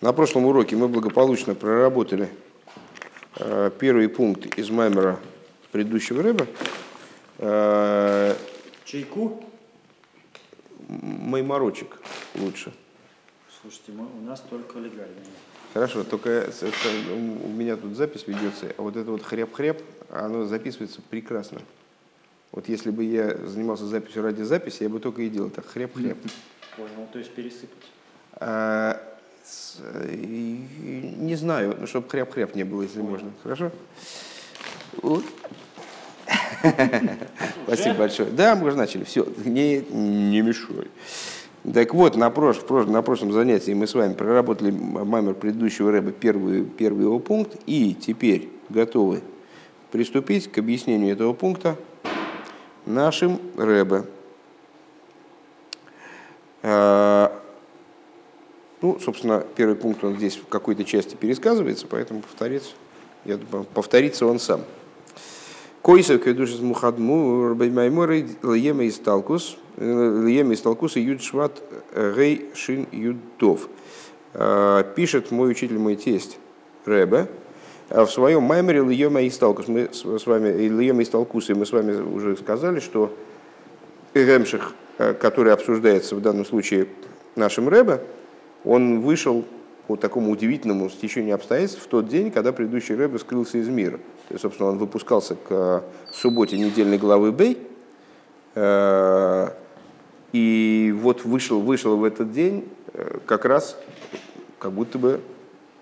На прошлом уроке мы благополучно проработали э, первый пункт из маймера предыдущего рыба. Э, Чайку? Майморочек лучше. Слушайте, мы, у нас только легальные. Хорошо, только у меня тут запись ведется, а вот это вот хряб-хряб, оно записывается прекрасно. Вот если бы я занимался записью ради записи, я бы только и делал так, хряб-хряб. Понял, то есть пересыпать. А, не знаю, ну, чтобы хряб-хряб не было, если можно. Хорошо? Спасибо большое. Да, мы уже начали. Все, не, не мешай. Так вот, на, прош, на прошлом занятии мы с вами проработали мамер предыдущего рэба, первый, первый его пункт, и теперь готовы приступить к объяснению этого пункта нашим рэбе. А, ну, собственно, первый пункт, он здесь в какой-то части пересказывается, поэтому повторится, я думаю, повторится он сам. Койсов кедуш из мухадму рбаймайморы льема из талкус, льема из талкус и юд шват гей шин юдов. А, пишет мой учитель, мой тесть Ребе, в своем маймере льема из талкус. Мы с вами, льема из талкуса, мы с вами уже сказали, что Ремших, который обсуждается в данном случае нашим Ребе, он вышел по такому удивительному стечению обстоятельств в тот день, когда предыдущий Рэбе скрылся из мира. То есть, собственно, он выпускался к субботе недельной главы Бей, э, и вот вышел, вышел в этот день э, как раз как будто бы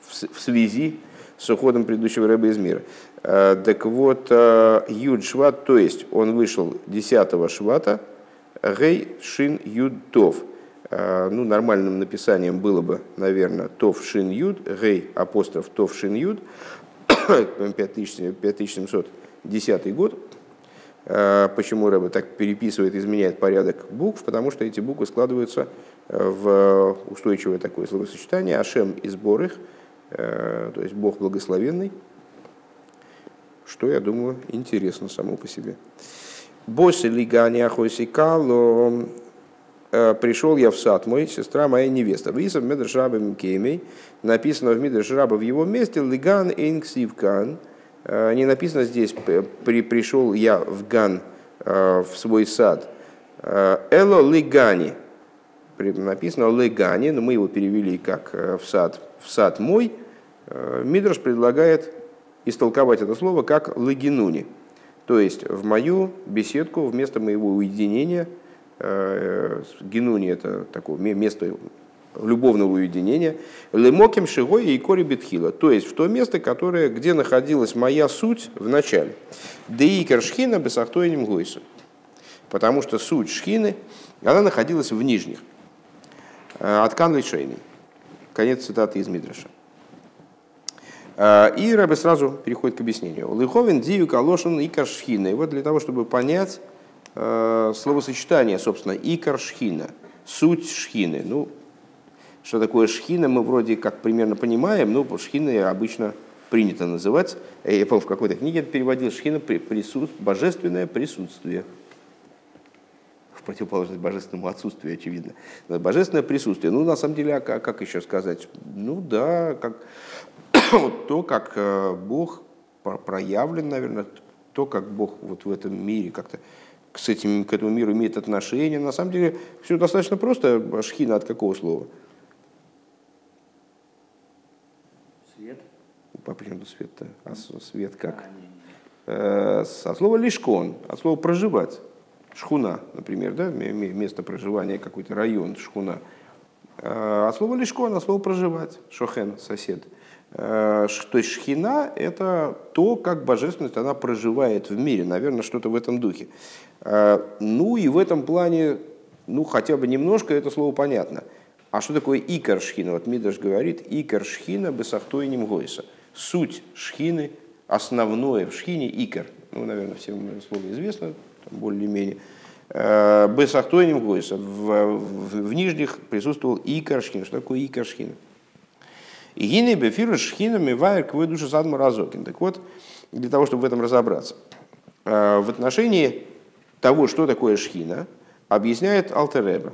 в связи с уходом предыдущего Рэба из мира. Э, так вот, Юд Шват, то есть он вышел 10 Швата, Гей Шин Юд Тов – Э, ну, нормальным написанием было бы, наверное, Тов Шин Юд, Гей апостроф Тов Шин Юд, 5710 год. Э, почему Рэба так переписывает, изменяет порядок букв? Потому что эти буквы складываются э, в устойчивое такое словосочетание Ашем и сбор их, то есть Бог благословенный, что, я думаю, интересно само по себе. Боси лигани ахойсикало Э, пришел я в сад мой, сестра моя невеста. Висов Медрш Раба Мкемей, написано в Медрш Раба в его месте, Лиган Эйнксивкан, э, не написано здесь, при, пришел я в Ган, э, в свой сад. Эло Лигани, написано Лигани, но мы его перевели как в сад, в сад мой. Мидраш предлагает истолковать это слово как Лигинуни, то есть в мою беседку вместо моего уединения – Э, Генуни это такое место любовного уединения. Лемоким шигой и кори бетхила. То есть в то место, которое, где находилась моя суть в начале. Деикер шхина бесахтоиним гойсу. Потому что суть шхины, она находилась в нижних. Э, Откан лишейный. Конец цитаты из Мидраша. Э, и Рэбе сразу переходит к объяснению. Лыховин дию калошин и каршхина. И вот для того, чтобы понять, Э, словосочетание, собственно, икор шхина, суть шхины. Ну, что такое шхина, мы вроде как примерно понимаем, но шхины обычно принято называть. Я помню, в какой-то книге это переводил шхина присут, божественное присутствие. В противоположность божественному отсутствию, очевидно. Божественное присутствие. Ну, на самом деле, а как, как еще сказать? Ну да, как, то, как э, Бог проявлен, наверное, то, как Бог вот в этом мире как-то с этим, к этому миру имеет отношение. На самом деле все достаточно просто. Шхина от какого слова? Свет. А почему свет-то? А свет как? А. Э, от слова лишкон, от слова проживать. Шхуна, например, да, место проживания, какой-то район, шхуна. Э, от слова лишкон, от слова проживать. Шохен, сосед. Э, то есть шхина – это то, как божественность она проживает в мире, наверное, что-то в этом духе. Э, ну и в этом плане, ну хотя бы немножко это слово понятно. А что такое икор шхина? Вот Мидаш говорит, икор шхина бесахтойним гойса. Суть шхины, основное в шхине икор. Ну, наверное, всем слово известно, более-менее. Э, бесахтойним гойса. В, в, в нижних присутствовал икор шхина. Что такое икор шхина? Гины бефиру шхинами вайер к душе садму разокин. Так вот, для того, чтобы в этом разобраться, э, в отношении того, что такое шхина, объясняет Алтереба.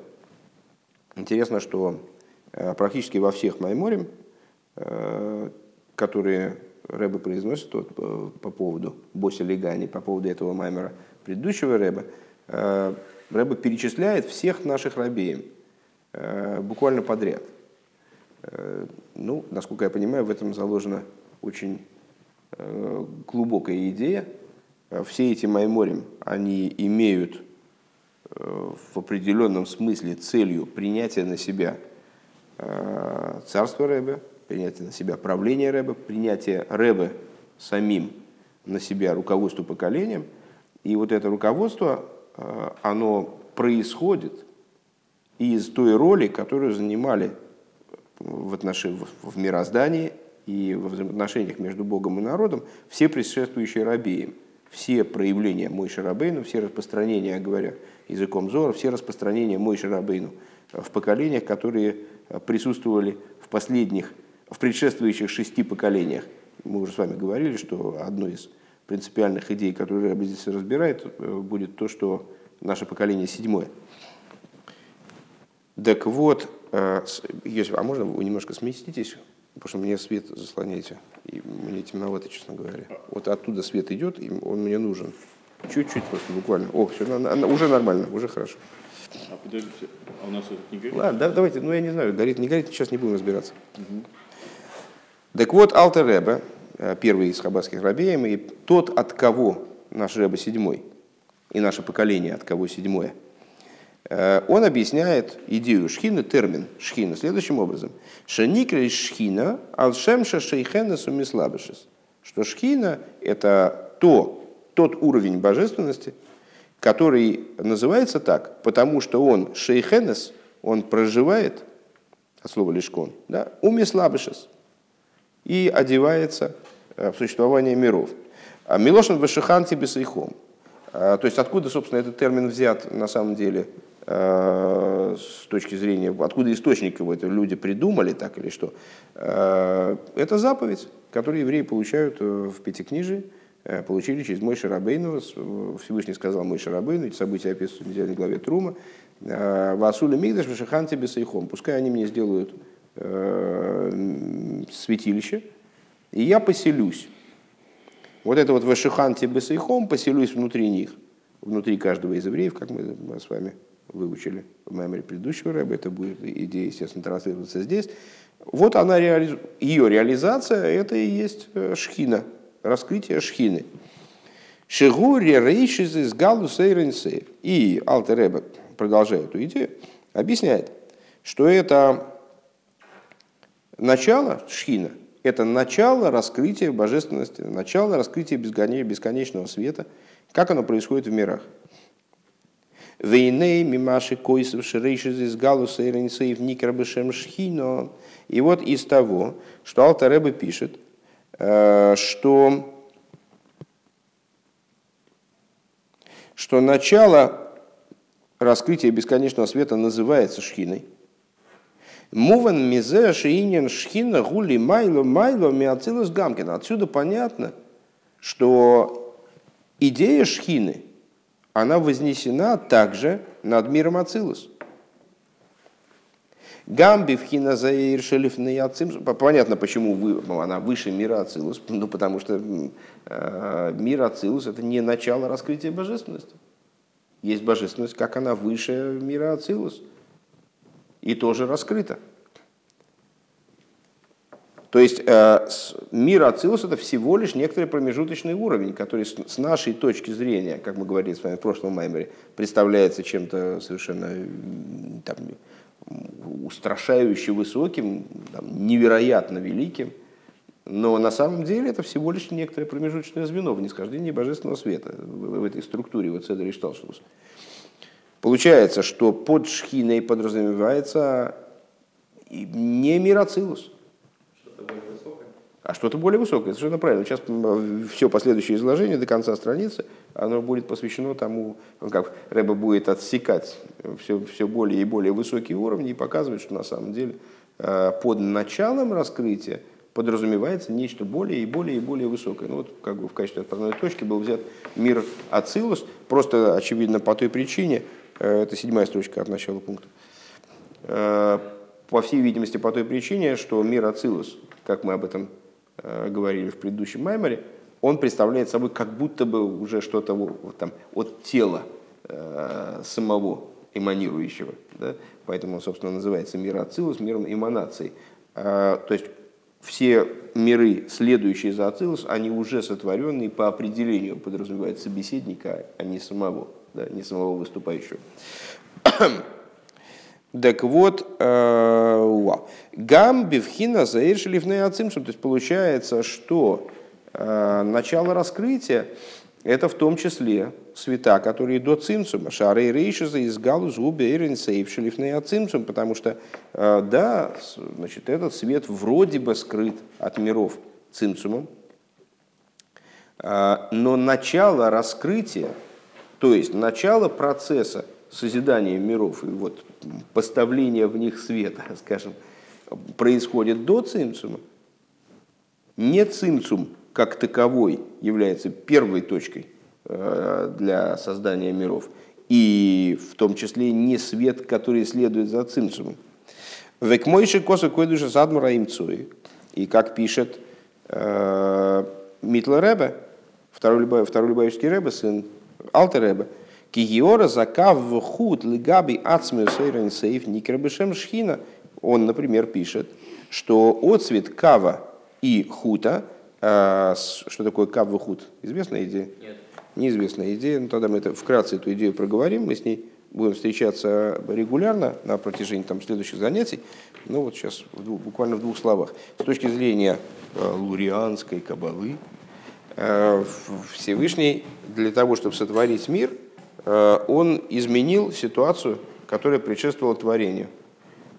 Интересно, что э, практически во всех Майморем которые Рэбе произносит вот, по, по поводу Боси Легани, по поводу этого маймера предыдущего Рэба, Рэбе перечисляет всех наших рабеем буквально подряд. Ну, насколько я понимаю, в этом заложена очень глубокая идея. Все эти майморим, они имеют в определенном смысле целью принятия на себя царства Рэбе, принятие на себя правления Рэбе, принятие Рэбе самим на себя руководство поколением. И вот это руководство, э, оно происходит из той роли, которую занимали в, отношении, в мироздании и в взаимоотношениях между Богом и народом все предшествующие рабеи, все проявления Мойши Рабейну, все распространения, говоря языком Зора, все распространения Мойши Рабейну в поколениях, которые присутствовали в последних в предшествующих шести поколениях. Мы уже с вами говорили, что одной из принципиальных идей, которые Рэбби здесь разбирает, э, будет то, что наше поколение седьмое. Так вот, Йосиф, э, а можно вы немножко сместитесь, потому что мне свет заслоняете, и мне темновато, честно говоря. Вот оттуда свет идет, и он мне нужен. Чуть-чуть просто, буквально. О, все, уже нормально, уже хорошо. А подождите, а у нас это не горит? Ладно, давайте, ну я не знаю, горит, не горит, сейчас не будем разбираться. Угу. Так вот, Алтер Ребе, э, первый из хаббатских рабеем, и тот, от кого наш Ребе седьмой, и наше поколение, от кого седьмое, он объясняет идею шхина, термин шхина следующим образом. Шаникрей шхина алшемша шейхена сумислабышес. Что шхина – это то, тот уровень божественности, который называется так, потому что он шейхенес, он проживает, от слова лишкон, да, умислабышес, и одевается э, в существование миров. А Милошин Вашиханти Бесайхом. А, то есть откуда, собственно, этот термин взят на самом деле э, с точки зрения, откуда источник его это люди придумали, так или что. Э, это заповедь, которую евреи получают в Пятикнижии, получили через мой Шарабейну. Всевышний сказал мой Шарабейну, эти события описываются в недельной главе Трума. Васуля Мигдаш Вашиханти Бесайхом. Пускай они мне сделают Э, святилище, и я поселюсь. Вот это вот Вашиханти Бесейхом, поселюсь внутри них, внутри каждого из евреев, как мы с вами выучили в меморе предыдущего рэба, это будет идея, естественно, транслироваться здесь. Вот она, реализ... ее реализация, это и есть э, шхина, раскрытие шхины. Шигури рейшиз из галу И Алтер Рэбе, продолжая эту идею, объясняет, что это Начало шхина – это начало раскрытия божественности, начало раскрытия бесконечного света, как оно происходит в мирах. Вейней мимаши койсов шерейшиз из галуса и никербешем шхино. И вот из того, что Алтареба пишет, э, что, что начало раскрытия бесконечного света называется шхиной, Муван мизе шиинин шхина гули майло майло миацилус гамкина. Отсюда понятно, что идея шхины, она вознесена также над миром Ацилус. Гамби в хиназаир Понятно, почему ну, она выше мира Ацилус. Ну, потому что э, мир Ацилус – это не начало раскрытия божественности. Есть божественность, как она выше мира Ацилус – и тоже раскрыто. То есть э, мир Ацилус это всего лишь некоторый промежуточный уровень, который с нашей точки зрения, как мы говорили с вами в прошлом маймере, представляется чем-то совершенно там, устрашающе высоким, там, невероятно великим. Но на самом деле это всего лишь некоторое промежуточное звено в нисхождении божественного света в этой структуре вот Седер и Шталшус. Получается, что под шхиной подразумевается не мироцилус. А что-то более высокое, совершенно правильно. Сейчас все последующее изложение до конца страницы, оно будет посвящено тому, как Рэба будет отсекать все, все более и более высокие уровни и показывать, что на самом деле э, под началом раскрытия подразумевается нечто более и более и более высокое. Ну вот как бы в качестве отправной точки был взят мир Ацилус, просто очевидно по той причине, Э, это седьмая строчка от начала пункта. Э, по всей видимости, по той причине, что мир Ацилус, как мы об этом э, говорили в предыдущем майморе, он представляет собой как будто бы уже что-то вот, там, от тела э, самого эманирующего. Да? Поэтому он, собственно, называется мир Ацилус, миром эманаций. Э, то есть все миры, следующие за Ацилус, они уже сотворенные по определению, подразумевают собеседника, а не самого, да, не самого выступающего. Так вот, э, гам бифхина заиршилифный ацимсум. То есть получается, что э, начало раскрытия это в том числе света, которые до цимцума, шары рейшиза из галуз губе ирин сейвшилифный ацимцум, потому что, э, да, значит, этот свет вроде бы скрыт от миров цимцумом, но начало раскрытия, то есть начало процесса созидания миров и вот поставления в них света, скажем, происходит до цимцума, не цимцум как таковой является первой точкой э, для создания миров, и в том числе не свет, который следует за цимцумом. Век мойши косу койдуша садмура имцуи. И как пишет э, Митла Ребе, второй, второй Любавичский Ребе, сын Алтер Ребе, Кигиора закав в худ лигаби ацмию сейрен сейф никрабышем шхина. Он, например, пишет, что отцвет кава и хута, а, что такое кав в худ, известная идея? Нет. Неизвестная идея, но тогда мы это, вкратце эту идею проговорим, мы с ней будем встречаться регулярно на протяжении там, следующих занятий. Ну вот сейчас в двух, буквально в двух словах. С точки зрения э, лурианской кабалы, э, Всевышний для того, чтобы сотворить мир – он изменил ситуацию, которая предшествовала творению.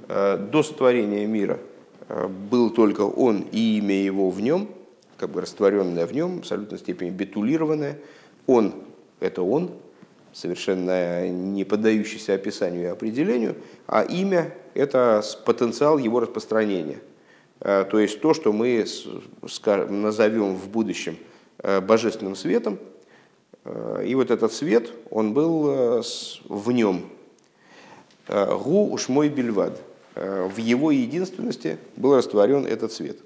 Э, до сотворения мира э, был только он и имя его в нем, как бы растворенное в нем, в абсолютной степени бетулированное. Он – это он, совершенно не поддающийся описанию и определению, а имя – это потенциал его распространения. То есть то, что мы назовем в будущем божественным светом – Э, и вот этот свет, он был э, в нем. Э, Гу уж мой бельвад. В его единственности был растворен этот свет.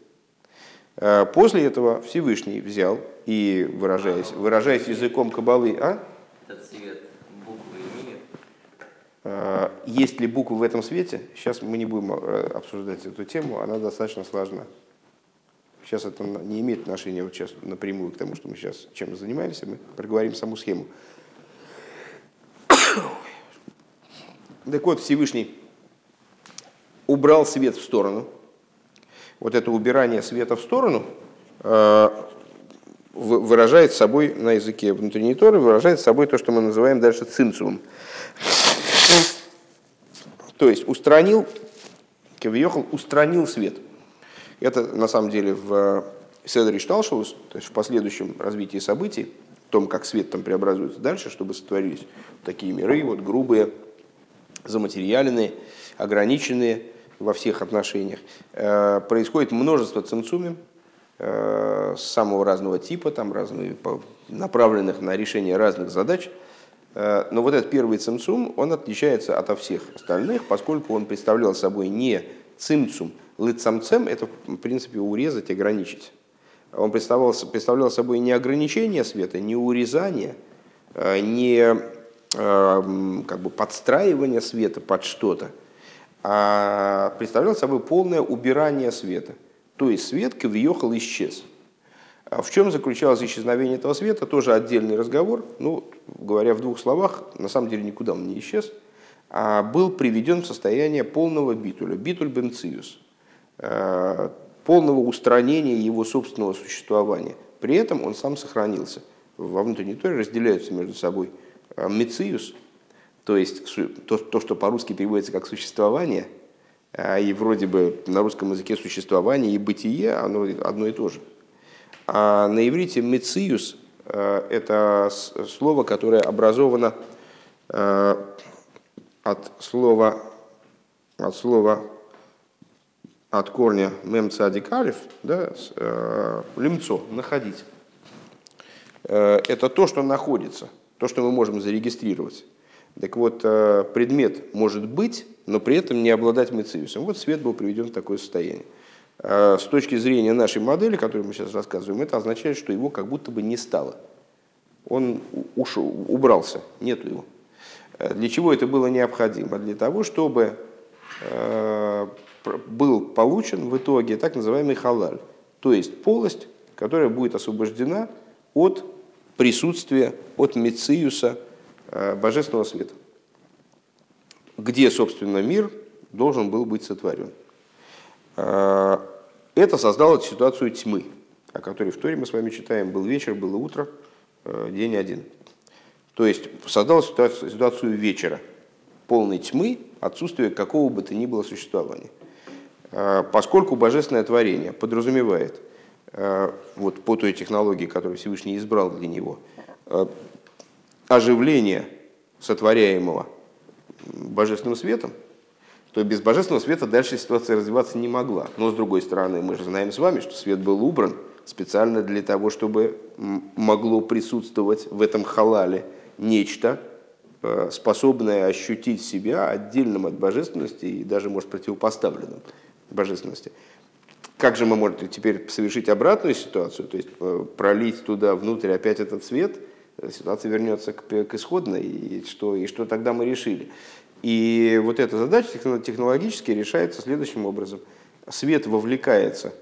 После этого Всевышний взял и, выражаясь, выражаясь языком кабалы, а? Этот свет, буквы имеет? Есть ли буквы в этом свете? Сейчас мы не будем обсуждать эту тему, она достаточно сложна. Сейчас это не имеет отношения вот сейчас напрямую к тому, что мы сейчас чем занимаемся, мы проговорим саму схему. Так вот, Всевышний убрал свет в сторону. Вот это убирание света в сторону э, выражает собой на языке внутренней Торы, выражает собой то, что мы называем дальше цимцумом. То есть устранил, Кавиохал устранил свет – это на самом деле в Седере Шталшус, то есть в последующем развитии событий, в том, как свет там преобразуется дальше, чтобы сотворились такие миры, вот грубые, заматериальные, ограниченные во всех отношениях. Э, происходит множество цимцумим э, самого разного типа, там разные, направленных на решение разных задач. Э, но вот этот первый цимцум, он отличается от всех остальных, поскольку он представлял собой не цимцум, Лыцамцем – это, в принципе, урезать, ограничить. Он представлял, представлял собой не ограничение света, не урезание, а, не а, как бы подстраивание света под что-то, а представлял собой полное убирание света. То есть свет въехал исчез. А в чем заключалось исчезновение этого света, тоже отдельный разговор. Ну, говоря в двух словах, на самом деле никуда он не исчез, а был приведен в состояние полного битуля, битуль бенциус – полного устранения его собственного существования. При этом он сам сохранился. Во внутренней торе разделяются между собой э, мециус, то есть то, то что по-русски переводится как существование, а и вроде бы на русском языке существование и бытие, оно одно и то же. А на иврите мециус э, – это слово, которое образовано от слова, от слова от корня мем цадик алиф, да, э, лимцо, находить. Э, это то, что находится, то, что мы можем зарегистрировать. Так вот, э, предмет может быть, но при этом не обладать мециусом. Вот свет был приведен в такое состояние. С точки зрения нашей модели, которую мы сейчас рассказываем, это означает, что его как будто бы не стало. Он ушел, убрался, нету его. Для чего это было необходимо? Для того, чтобы был получен в итоге так называемый халаль, то есть полость, которая будет освобождена от присутствия, от мециуса божественного света, где, собственно, мир должен был быть сотворен. А, это создало ситуацию тьмы, о которой в Торе мы с вами читаем. Был вечер, было утро, э, день один. То есть создало ситуацию вечера, полной тьмы, отсутствие какого бы то ни было существования. А, поскольку божественное творение подразумевает, э, вот по той технологии, которую Всевышний избрал для него, э, оживление сотворяемого божественным светом, то без божественного света дальше ситуация развиваться не могла. Но с другой стороны, мы же знаем с вами, что свет был убран специально для того, чтобы могло присутствовать в этом халале нечто, э, способное ощутить себя отдельным от божественности и даже, может, противопоставленным божественности. Как же мы можем теперь совершить обратную ситуацию, то есть э, пролить туда внутрь опять этот свет, э, ситуация вернется к, к исходной, и что, и что тогда мы решили? И вот эта задача технологически решается следующим образом. Свет вовлекается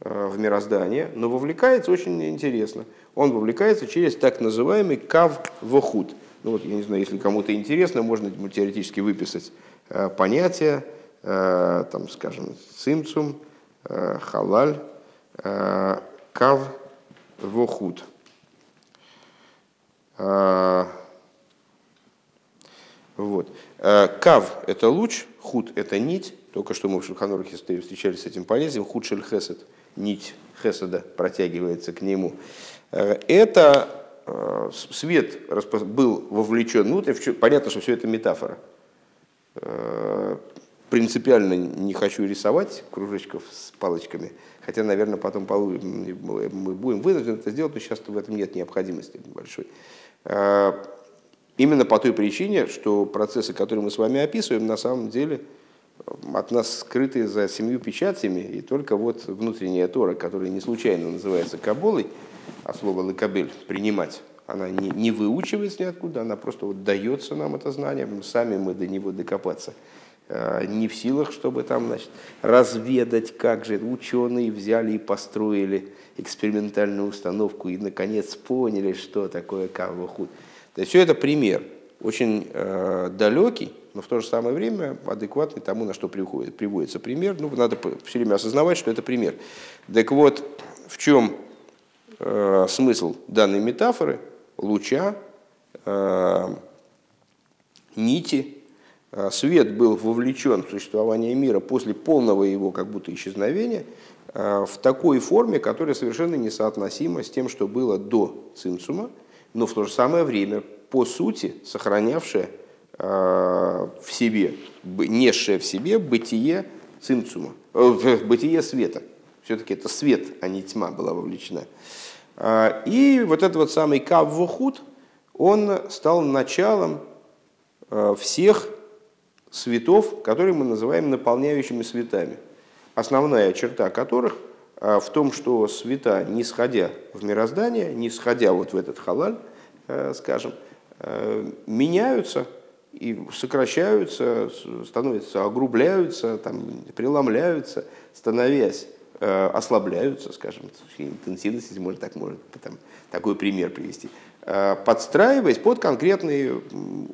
э, в мироздание, но вовлекается очень интересно. Он вовлекается через так называемый кав-вохуд. Ну вот, я не знаю, если кому-то интересно, можно теоретически выписать понятия, э, там, скажем, цимцум, халаль, кав-вохуд. Вот. Э, кав – это луч, худ – это нить. Только что мы в Шульханурахе встречались с этим понятием. Худ шель хесед – нить хеседа протягивается к нему. Э, это э, свет был вовлечен внутрь. Понятно, что все это метафора. Принципиально не хочу рисовать кружочков с палочками, хотя, наверное, потом мы будем вынуждены это сделать, но сейчас в этом нет необходимости большой. Именно по той причине, что процессы, которые мы с вами описываем, на самом деле от нас скрыты за семью печатями, и только вот внутренняя Тора, которая не случайно называется Каболой, а слово «лакабель» – «принимать», она не, не выучивается ниоткуда, она просто вот дается нам это знание, сами мы до него докопаться а, не в силах, чтобы там значит, разведать, как же ученые взяли и построили экспериментальную установку и наконец поняли, что такое кавахуд. То есть все это пример, очень э, далекий, но в то же самое время адекватный тому, на что приходит, приводится пример. Ну, надо все время осознавать, что это пример. Так вот, в чем э, смысл данной метафоры? Луча, э, нити, э, свет был вовлечен в существование мира после полного его как будто исчезновения э, в такой форме, которая совершенно несоотносима с тем, что было до цинцума, но в то же самое время, по сути, сохранявшая э, в себе, несшая в себе бытие цимцума, э, бытие света. Все-таки это свет, а не тьма была вовлечена. Э, и вот этот вот самый Каввухуд, он стал началом всех светов, которые мы называем наполняющими светами. Основная черта которых – а, в том, что света, не сходя в мироздание, не сходя вот в этот халаль, э, скажем, э, меняются и сокращаются, становятся, огрубляются, там, преломляются, становясь, э, ослабляются, скажем, интенсивность, если можно так, может, там, такой пример привести, подстраиваясь под конкретные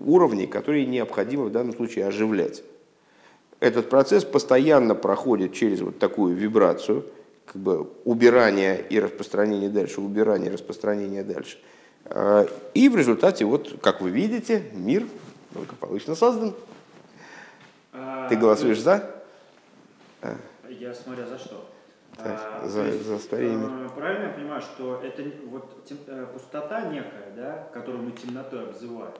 уровни, которые необходимо в данном случае оживлять. Этот процесс постоянно проходит через вот такую вибрацию – как бы убирание и распространение дальше, убирание и распространение дальше. А, и в результате, вот, как вы видите, мир благополучно создан. А, Ты голосуешь за? Я смотря за что. Так, а, за, есть, за старение. А, правильно я понимаю, что это вот тем, э, пустота некая, да, которую мы темнотой обзываем,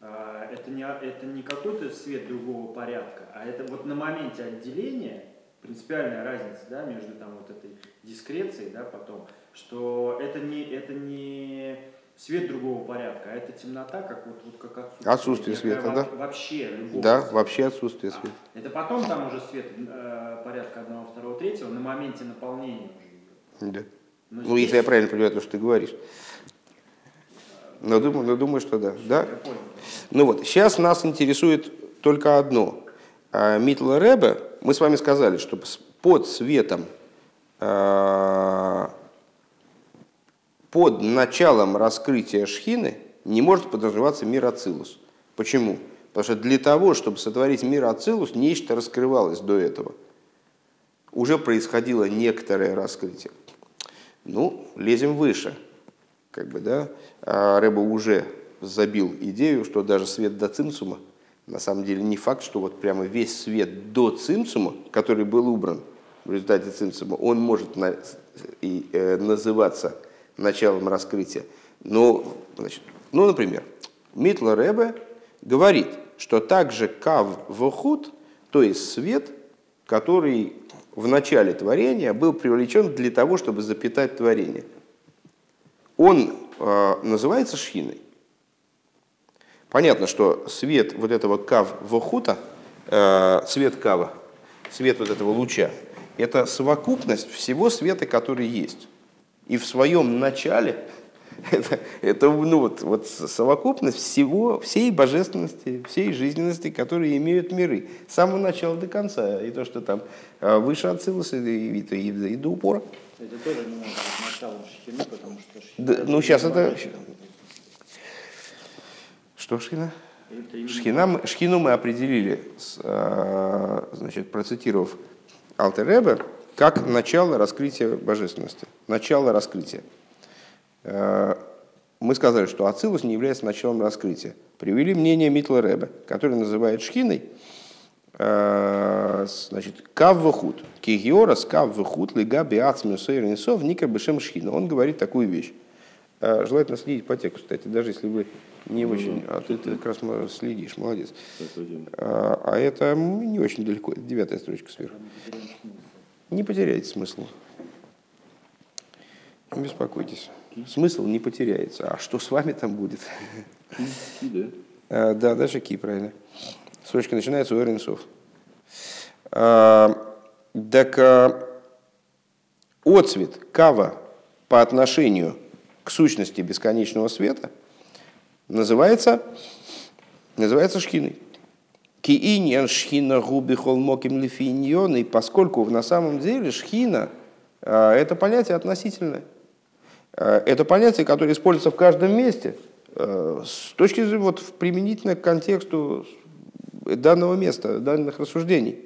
это не, это не какой-то свет другого порядка, а это вот на моменте отделения принципиальная разница да, между там, вот этой дискрецией да, потом, что это не, это не свет другого порядка, а это темнота, как вот, вот как отсутствие. Отсутствие света, да? Вообще любого Да, света. вообще отсутствие а, света. Это потом там уже свет э, порядка одного, второго, третьего, на моменте наполнения уже Да. Но ну, здесь... если я правильно понимаю то, что ты говоришь. Но думаю, но думаю, что да. да? Ну вот, сейчас нас интересует только одно. А, Митла Ребе, мы с вами сказали, что под светом а, под началом раскрытия шхины не может подразумеваться мир Ацилус. Почему? Потому что для того, чтобы сотворить мир Ацилус, нечто раскрывалось до этого. Уже происходило некоторое раскрытие. Ну, лезем выше. Как бы, да? А Рэба уже забил идею, что даже свет до цимцума, на самом деле не факт, что вот прямо весь свет до цимцума, который был убран в результате цимцума, он может на, и, э, называться началом раскрытия. Но, значит, ну, например, Митла Ребе говорит, что также кав вохуд, то есть свет, который в начале творения был привлечен для того, чтобы запитать творение. Он э, называется шхиной. Понятно, что свет вот этого кав вохута, э, свет кава, свет вот этого луча, это совокупность всего света, который есть. И в своем начале это, это ну, вот, вот совокупность всего, всей божественности, всей жизненности, которые имеют миры. С самого начала до конца. И то, что там а, выше отсылось, и, и, и, и до упора. Это тоже не может быть началом шхины, потому что шхина... Да, ну, сейчас это... Что шхина? Шхина, шхину мы определили, а, значит, процитировав Алтеребе, как начало раскрытия божественности, начало раскрытия. Э, мы сказали, что Ацилус не является началом раскрытия. Привели мнение Митла Ребе, который называет Шхиной э, значит, Каввахут. Кигиорас Каввахут лига биацмю сейрнисов никер бешем Шхина. Он говорит такую вещь. Э, желательно следить по тексту, кстати, даже если вы не ну, очень... А ты, ты как раз следишь, молодец. А это не очень далеко, девятая строчка сверху не потеряете смысл. Не беспокойтесь. Смысл не потеряется. А что с вами там будет? Ки, да? Да, даже ки, правильно. Строчка начинается у Эренсов. А, так а, отцвет кава по отношению к сущности бесконечного света называется, называется шхиной. Кииньян шхина губи холмоким лифиньон, и поскольку на самом деле шхина а, – это понятие относительное. А, это понятие, которое используется в каждом месте а, с точки зрения вот, применительно к контексту данного места, данных рассуждений.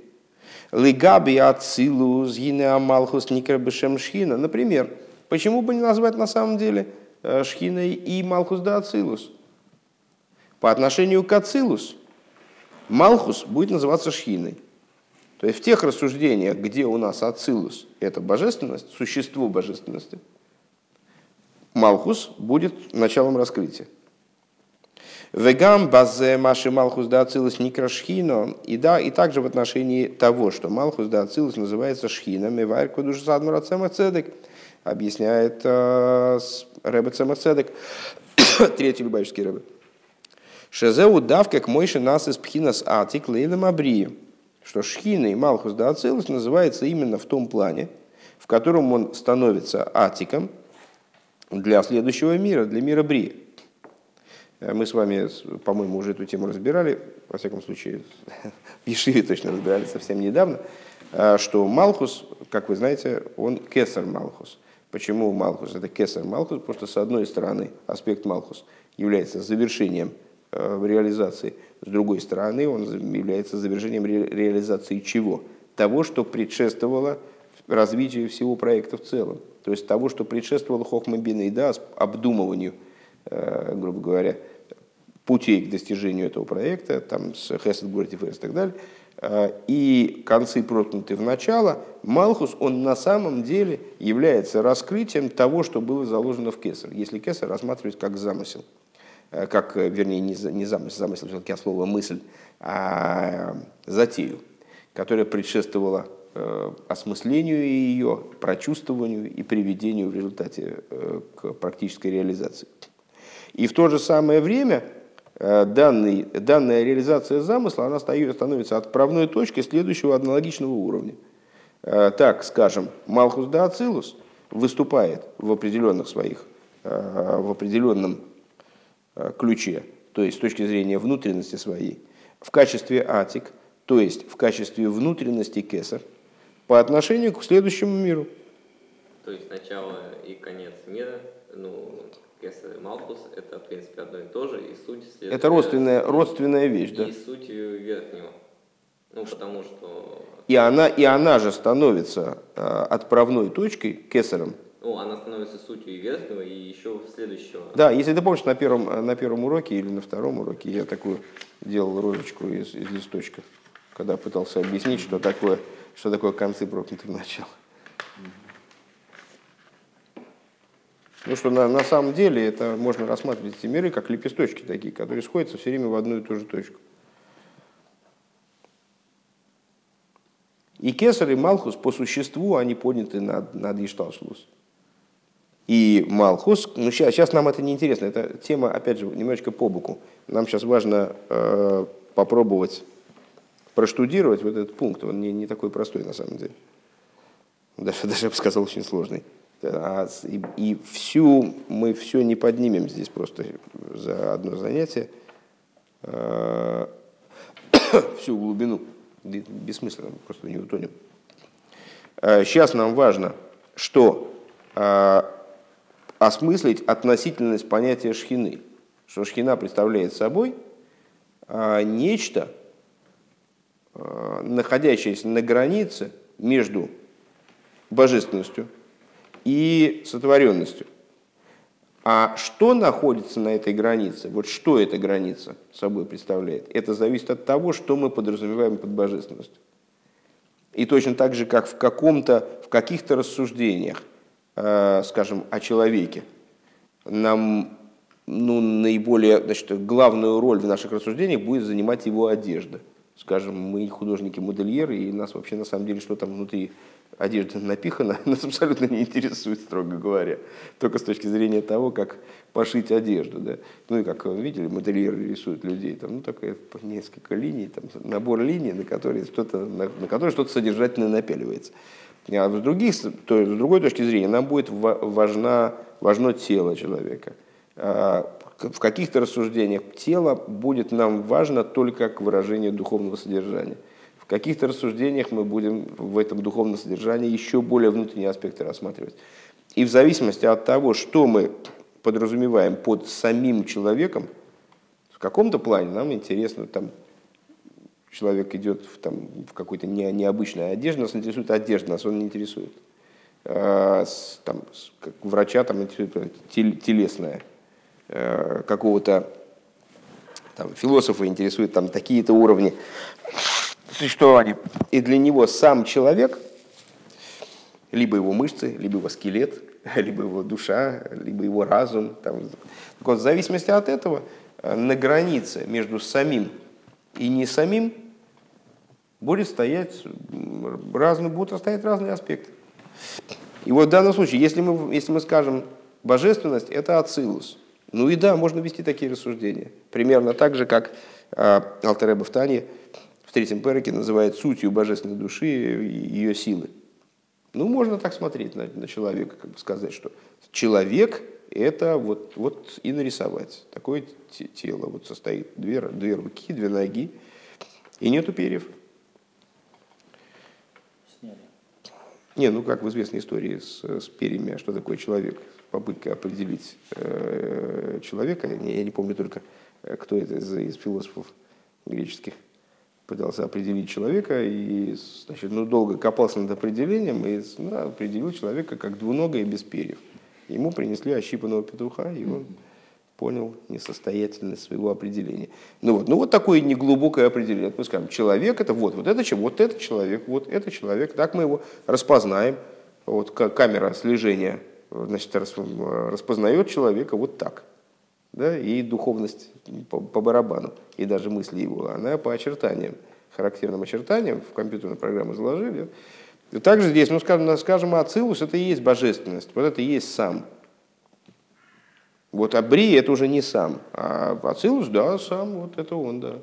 Лигаби ацилус гине амалхус никрабешем шхина. Например, почему бы не назвать на самом деле шхиной и малхус да ацилус? По отношению к ацилус – Малхус будет называться шхиной. То есть в тех рассуждениях, где у нас ацилус – это божественность, существо божественности, Малхус будет началом раскрытия. Вегам базе маши Малхус да Ацилус никрашхино. И да, и также в отношении того, что Малхус да Ацилус называется шхина, мевайр кодуш задмура цедек, объясняет э, Рэбе Цедек, третий любавический Рэбе. Шезеу дав как мойши нас из пхинас атик лейлем абрию. Что шхина и малхус да ацилус называется именно в том плане, в котором он становится атиком для следующего мира, для мира брия. Э, мы с вами, по-моему, уже эту тему разбирали, во всяком случае, в Ешиве точно разбирали совсем недавно, э, что Малхус, как вы знаете, он кесар Малхус. Почему Малхус? Это кесар Малхус, потому что, с одной стороны, аспект Малхус является завершением в реализации. С другой стороны, он является завершением ре реализации чего? Того, что предшествовало развитию всего проекта в целом. То есть того, что предшествовало Хохмабина и да, обдумыванию, э, грубо говоря, путей к достижению этого проекта, там, с Хесед, Гуратив и так далее, э, и концы проткнуты в начало, Малхус, он на самом деле является раскрытием того, что было заложено в Кесар, если Кесар рассматривать как замысел. Э, как, э, вернее, не, не замысел, замысел все-таки, а слово мысль, а затею, которая предшествовала э, осмыслению ее, прочувствованию и приведению в результате к практической реализации. И в то же самое время э, данный, данная реализация замысла она становится отправной точкой следующего аналогичного уровня. Э, так, скажем, Малхус да Ацилус выступает в определенных своих, э, в определенном ключе, то есть с точки зрения внутренности своей, в качестве атик, то есть в качестве внутренности кесар, по отношению к следующему миру. То есть начало и конец мира, ну, Кесар и Малхус, это, в принципе, одно и то же, и суть следует... Это родственная, родственная вещь, да? И суть верхнего. Ну, потому что... И она, и она же становится э, отправной точкой, кесаром. Ну, она становится сутью и и еще следующего. Да, если ты помнишь, на первом, на первом уроке или на втором уроке я такую делал розочку из, из листочка, когда пытался объяснить, что такое, что такое концы проклятых начал. Ну что на, на самом деле это можно рассматривать эти миры как лепесточки такие, которые сходятся все время в одну и ту же точку. И Кесар, и Малхус по существу они подняты над, над Ишталшлус. И Малхус, ну сейчас, сейчас нам это не интересно, это тема, опять же, немножечко по боку. Нам сейчас важно э, попробовать проштудировать вот этот пункт, он не, не такой простой на самом деле. Даже, даже я бы сказал, очень сложный. А и, и всю, мы все не поднимем здесь просто за одно занятие, а, всю глубину, бессмысленно, просто не утонем. Сейчас а, нам важно, что осмыслить относительность понятия шхины, что шхина представляет собой нечто, находящееся на границе между божественностью и сотворенностью. А что находится на этой границе, вот что эта граница собой представляет, это зависит от того, что мы подразумеваем под божественностью. И точно так же, как в, каком-то, в каких-то рассуждениях, скажем, о человеке, нам ну, наиболее, значит, главную роль в наших рассуждениях будет занимать его одежда. Скажем, мы художники-модельеры, и нас вообще на самом деле что там внутри одежда напихана, нас абсолютно не интересует, строго говоря. Только с точки зрения того, как пошить одежду. Да? Ну и как вы видели, модельеры рисуют людей. Там, ну, такое несколько линий, там, набор линий, на которые что-то, на, на что-то содержательное напяливается. А с, других, то, с другой точки зрения нам будет важна, важно тело человека. А в каких-то рассуждениях тело будет нам важно только как выражение духовного содержания каких-то рассуждениях мы будем в этом духовном содержании еще более внутренние аспекты рассматривать. И в зависимости от того, что мы подразумеваем под самим человеком, в каком-то плане нам интересно, там, человек идет в, там, в какой-то не, необычной одежде, нас интересует одежда, нас он не интересует. А, там, как врача там интересует телесная, а, какого-то там, философа интересует там такие-то уровни существования. И для него сам человек, либо его мышцы, либо его скелет, либо его душа, либо его разум. Там. Так вот, в зависимости от этого, э, на границе между самим и не самим будет стоять разные, будут стоять разные аспекты. И вот в данном случае, если мы, если мы скажем, божественность – это ацилус, ну и да, можно вести такие рассуждения. Примерно так же, как э, Алтереба в Тане в третьем переке называет сутью божественной души ее силы. Ну, можно так смотреть на, на человека, как бы сказать, что человек – это вот, вот и нарисовать. Такое тело вот состоит две, две руки, две ноги, и нету перьев. Сняли. Не, ну как в известной истории с, с перьями, а что такое человек, попытка определить э, человека, я, я не помню только, э, кто это из, из философов греческих, пытался определить человека и значит, ну, долго копался над определением и ну, определил человека как двуногое без перьев. Ему принесли ощипанного петуха, и он понял несостоятельность своего определения. Ну вот, ну вот такое неглубокое определение. Мы скажем, человек это вот, вот это, вот это человек, вот это человек. Так мы его распознаем. Вот камера слежения значит, распознает человека вот так да, и духовность по, по барабану, и даже мысли его, она по очертаниям, характерным очертаниям в компьютерную программу заложили. И также здесь, ну, скажем, скажем, Ацилус – это и есть божественность, вот это и есть сам. Вот а Бри это уже не сам, а Ацилус, да, сам, вот это он, да.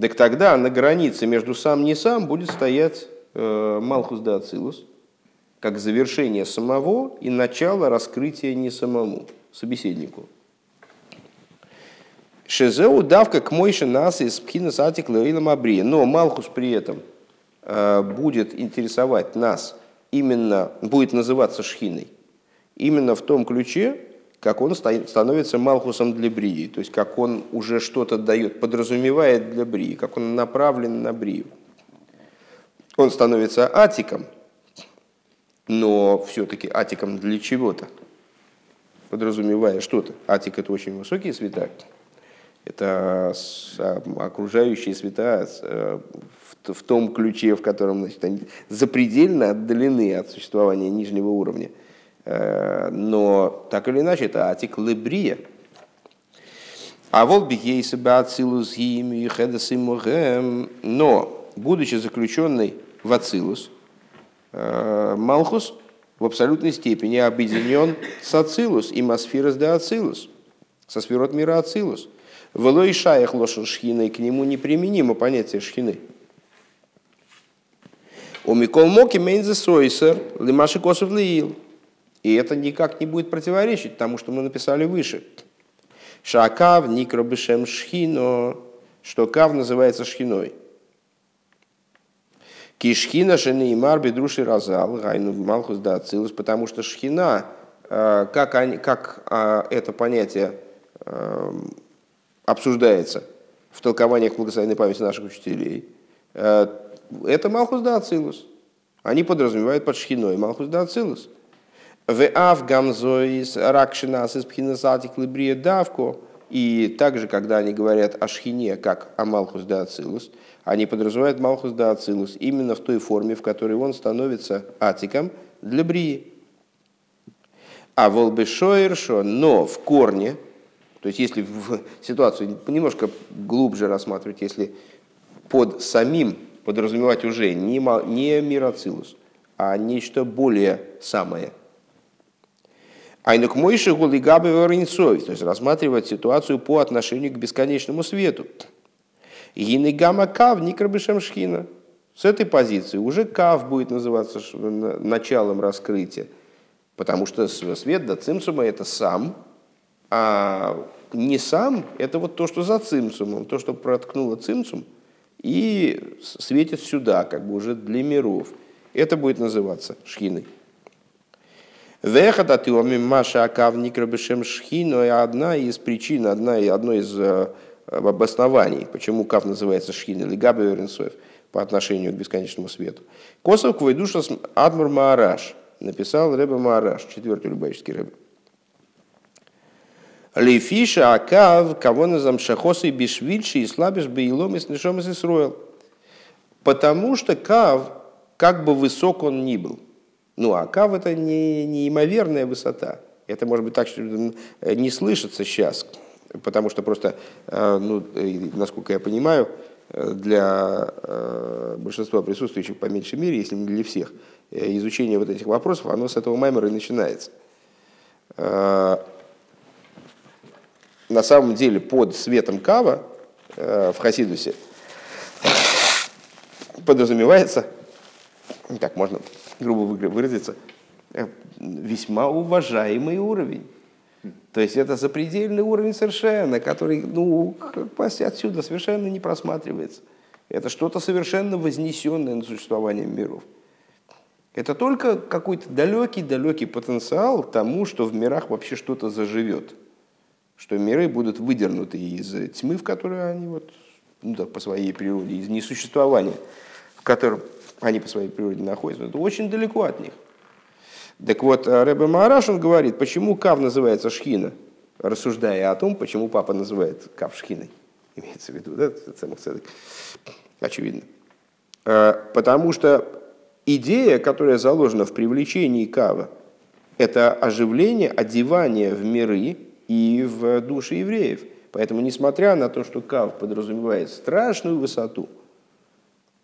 Так тогда на границе между сам не сам будет стоять э, Малхус да Ацилус, как завершение самого и начало раскрытия не самому, собеседнику. Шезеу давка к мойше нас из пхина сатик абри. Но Малхус при этом э, будет интересовать нас именно, будет называться шхиной, именно в том ключе, как он становится Малхусом для Брии, то есть как он уже что-то дает, подразумевает для Брии, как он направлен на Брию. Он становится атиком, но все-таки атиком для чего-то, подразумевая что-то. Атик это очень высокие света, это а, окружающие света э, в том ключе, в котором значит, они запредельно отдалены от существования нижнего уровня. Э, но так или иначе, это атик лебрия. А вот бигей себя ацилус но, будучи заключенный в ацилус, э, Малхус в абсолютной степени объединен с ацилус и масфирос де ацилус, со сферот мира ацилус – Вело и лошен шхиной, к нему неприменимо понятие шхины. У Микол Моки Мейнзе Сойсер, Лимаши Косов Лиил. И это никак не будет противоречить тому, что мы написали выше. Шакав Никробышем Шхино, что Кав называется Шхиной. Кишхина жены и мар бедруши разал, гайну малхус да ацилус, потому что шхина, э, как, они, как э, это понятие э, обсуждается в толкованиях благословенной памяти наших учителей, это Малхус да Ацилус. Они подразумевают под шхиной Малхус да Ацилус. В ав гамзоис ракшинас из пхинасатик либрия давко. И также, когда они говорят о шхине, как о Малхус да Ацилус, они подразумевают Малхус да Ацилус именно в той форме, в которой он становится атиком для брии. А волбешойршо, но в корне, то есть если в ситуацию немножко глубже рассматривать, если под самим подразумевать уже не, не мироцилус, а нечто более самое. Айнук мойши гулы габы то есть рассматривать ситуацию по отношению к бесконечному свету. Гины гамма кав никрабышем шхина. С этой позиции уже кав будет называться началом раскрытия, потому что свет до цимсума это сам, а не сам, это вот то, что за цимцумом, то, что проткнуло цимцум и светит сюда, как бы уже для миров. Это будет называться шхиной. Вехат атюами маша акав никрабышем шхино, одна из причин, одна, одно из обоснований, почему кав называется шхиной, или габи веренсоев, по отношению к бесконечному свету. Косов квайдуша Адмур Маараш, написал Рэбе Маараш, четвертый любавический Рэбе. Лейфиша акав кого назам шахосы и бишвильши и слабишь бейлом и снешом. Потому что кав, как бы высок он ни был, ну а кав это не неимоверная высота. Это может быть так, что не слышится сейчас, потому что просто, э, ну, насколько я понимаю, для э, большинства присутствующих по меньшей мере, если не для всех, э, изучение вот этих вопросов, оно с этого маймера и начинается на самом деле под светом кава э, в Хасидусе подразумевается, так можно грубо выразиться, э, весьма уважаемый уровень. То есть это запредельный уровень совершенно, который ну, отсюда совершенно не просматривается. Это что-то совершенно вознесенное на существование миров. Это только какой-то далекий-далекий потенциал тому, что в мирах вообще что-то заживет что миры будут выдернуты из тьмы, в которой они вот, ну, так, по своей природе, из несуществования, в котором они по своей природе находятся. Это очень далеко от них. Так вот, Рэбе Маараш, он говорит, почему Кав называется Шхина, рассуждая о том, почему папа называет Кав Шхиной. Имеется в виду, да, самых цедок. Очевидно. Э, потому что идея, которая заложена в привлечении Кава, это оживление, одевание в миры, и в душе евреев. Поэтому, несмотря на то, что Кав подразумевает страшную высоту,